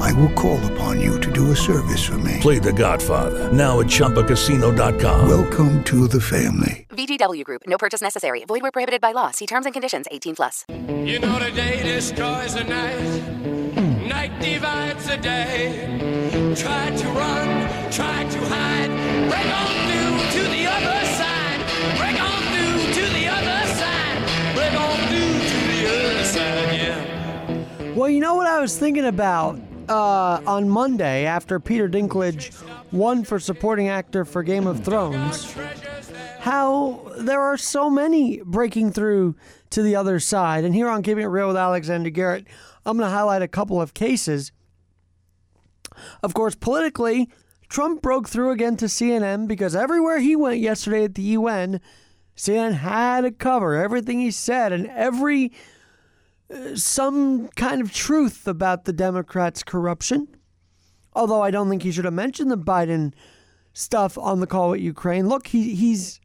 I will call upon you to do a service for me. Play The Godfather now at ChumbaCasino.com. Welcome to the family. VGW Group. No purchase necessary. Void where prohibited by law. See terms and conditions. 18 plus. You know the day destroys the night. Night divides the day. Try to run, try to hide. Break on through to the other side. Break on through to the other side. Break on through to the other side, yeah. Well, you know what I was thinking about uh, on Monday after Peter Dinklage won for supporting actor for Game of Thrones? How there are so many breaking through to the other side. And here on Keeping It Real with Alexander Garrett, I'm going to highlight a couple of cases. Of course, politically, Trump broke through again to CNN because everywhere he went yesterday at the UN, CNN had to cover everything he said and every some kind of truth about the Democrats' corruption. Although I don't think he should have mentioned the Biden stuff on the call with Ukraine. Look, he, he's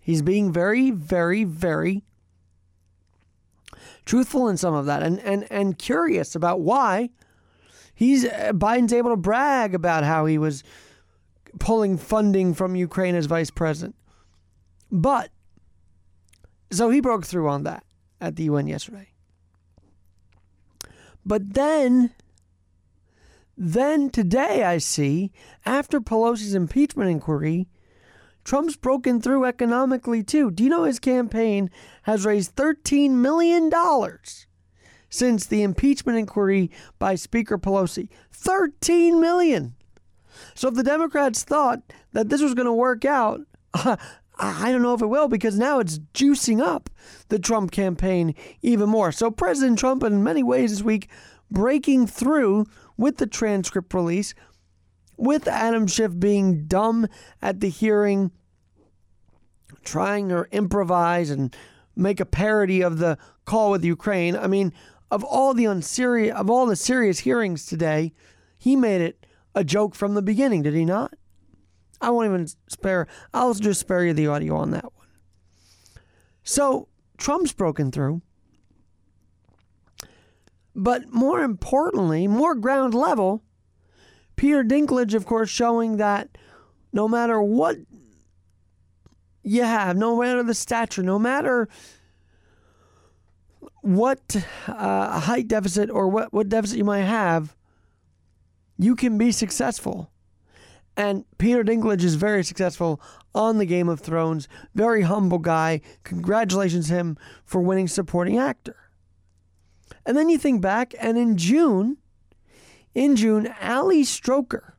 he's being very, very, very truthful in some of that, and and and curious about why he's uh, Biden's able to brag about how he was pulling funding from Ukraine as vice president. But so he broke through on that at the UN yesterday. But then then today I see after Pelosi's impeachment inquiry, Trump's broken through economically too. Do you know his campaign has raised $13 million since the impeachment inquiry by Speaker Pelosi? 13 million. So if the Democrats thought that this was going to work out, I don't know if it will because now it's juicing up the Trump campaign even more. So President Trump, in many ways this week, breaking through with the transcript release, with Adam Schiff being dumb at the hearing, trying to improvise and make a parody of the call with Ukraine. I mean, of all the unserious, of all the serious hearings today, he made it a joke from the beginning, did he not? I won't even spare. I'll just spare you the audio on that one. So Trump's broken through. But more importantly, more ground level, Peter Dinklage, of course, showing that no matter what you have, no matter the stature, no matter what uh, height deficit or what, what deficit you might have, you can be successful. And Peter Dinklage is very successful on the Game of Thrones. Very humble guy. Congratulations him for winning supporting actor. And then you think back, and in June, in June, Ali Stroker,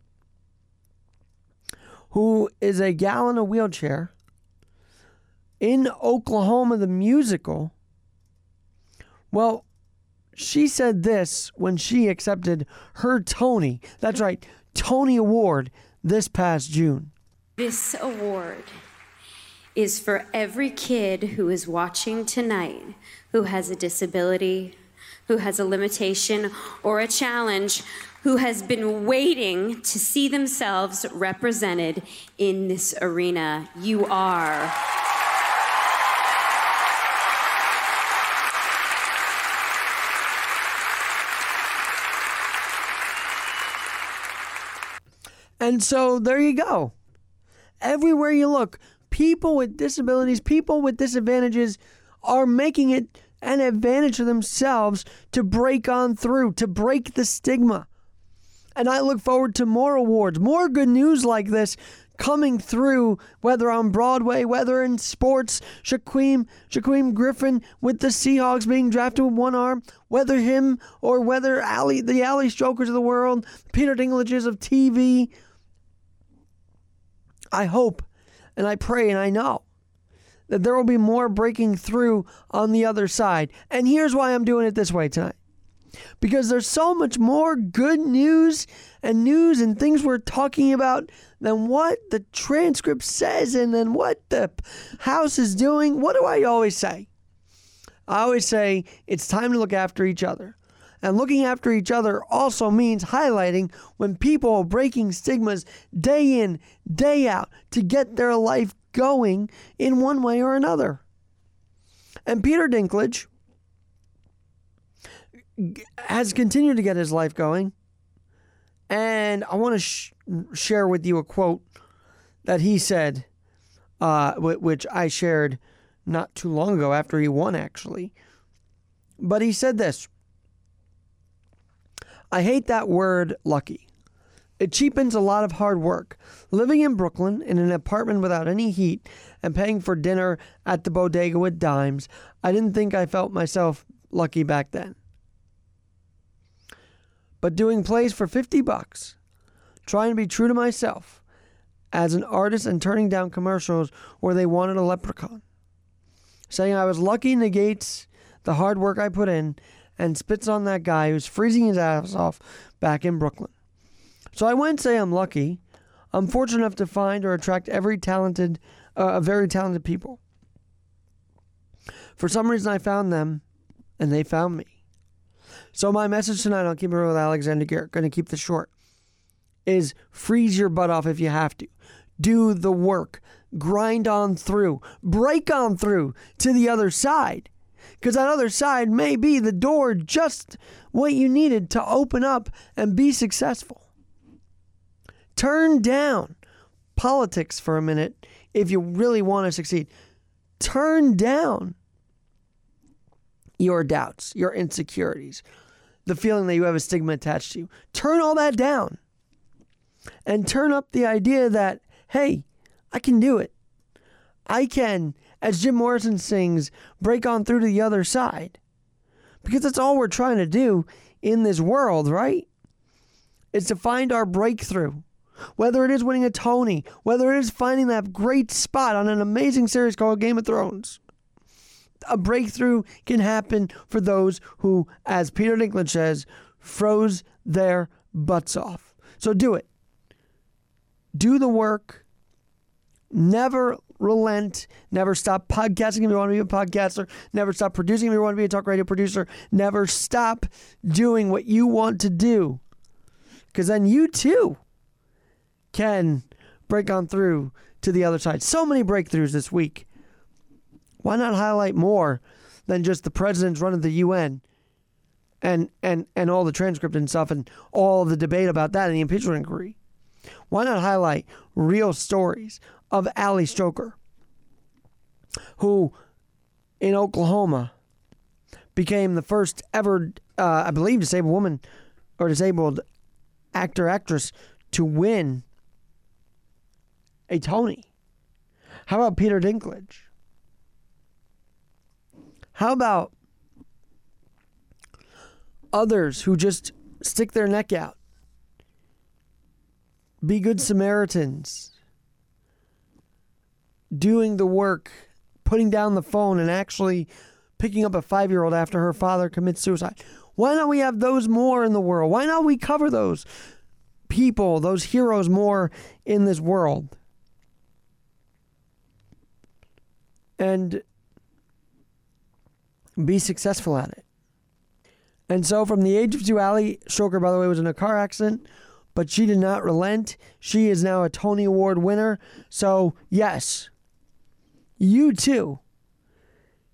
who is a gal in a wheelchair in Oklahoma, the musical, well, she said this when she accepted her Tony. That's right, Tony Award this past June. This award is for every kid who is watching tonight who has a disability, who has a limitation or a challenge, who has been waiting to see themselves represented in this arena. You are. And so there you go. Everywhere you look, people with disabilities, people with disadvantages are making it an advantage for themselves to break on through, to break the stigma. And I look forward to more awards, more good news like this coming through, whether on Broadway, whether in sports, Shaquem, Shaquem Griffin with the Seahawks being drafted with one arm, whether him or whether Ali, the Ali Strokers of the world, Peter Dinklages of TV. I hope and I pray and I know that there will be more breaking through on the other side. And here's why I'm doing it this way tonight. Because there's so much more good news and news and things we're talking about than what the transcript says and then what the House is doing. What do I always say? I always say it's time to look after each other. And looking after each other also means highlighting when people are breaking stigmas day in, day out to get their life going in one way or another. And Peter Dinklage has continued to get his life going. And I want to sh- share with you a quote that he said, uh, which I shared not too long ago after he won, actually. But he said this I hate that word lucky. It cheapens a lot of hard work. Living in Brooklyn in an apartment without any heat and paying for dinner at the bodega with dimes, I didn't think I felt myself lucky back then. But doing plays for 50 bucks, trying to be true to myself as an artist and turning down commercials where they wanted a leprechaun. Saying I was lucky negates the hard work I put in and spits on that guy who's freezing his ass off back in Brooklyn. So I wouldn't say I'm lucky. I'm fortunate enough to find or attract every talented, uh, very talented people. For some reason, I found them, and they found me. So my message tonight, I'll keep it real with Alexander Garrett. Going to keep this short. Is freeze your butt off if you have to. Do the work. Grind on through. Break on through to the other side. Because that other side may be the door just what you needed to open up and be successful. Turn down politics for a minute if you really want to succeed. Turn down your doubts, your insecurities, the feeling that you have a stigma attached to you. Turn all that down and turn up the idea that, hey, I can do it. I can, as Jim Morrison sings, break on through to the other side. Because that's all we're trying to do in this world, right? Is to find our breakthrough. Whether it is winning a Tony, whether it is finding that great spot on an amazing series called Game of Thrones. A breakthrough can happen for those who, as Peter Dinklage says, froze their butts off. So do it. Do the work. Never relent. Never stop podcasting if you want to be a podcaster. Never stop producing if you want to be a talk radio producer. Never stop doing what you want to do. Because then you too can break on through to the other side. So many breakthroughs this week. Why not highlight more than just the president's run of the UN and and and all the transcript and stuff and all the debate about that and the impeachment inquiry? Why not highlight real stories of Ali Stroker, who in Oklahoma became the first ever, uh, I believe, disabled woman or disabled actor actress to win a Tony. How about Peter Dinklage? How about others who just stick their neck out? Be good Samaritans. Doing the work, putting down the phone, and actually picking up a five year old after her father commits suicide. Why don't we have those more in the world? Why not we cover those people, those heroes more in this world? And be successful at it. And so, from the age of two, Ali Stroker, by the way, was in a car accident, but she did not relent. She is now a Tony Award winner. So, yes, you too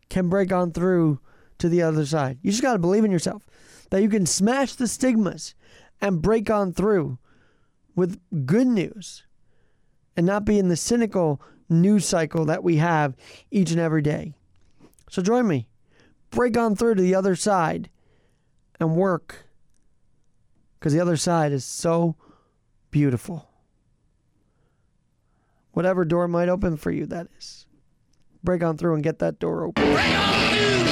can break on through to the other side. You just got to believe in yourself that you can smash the stigmas and break on through with good news and not be in the cynical news cycle that we have each and every day. So join me. Break on through to the other side and work because the other side is so beautiful. Whatever door might open for you, that is break on through and get that door open.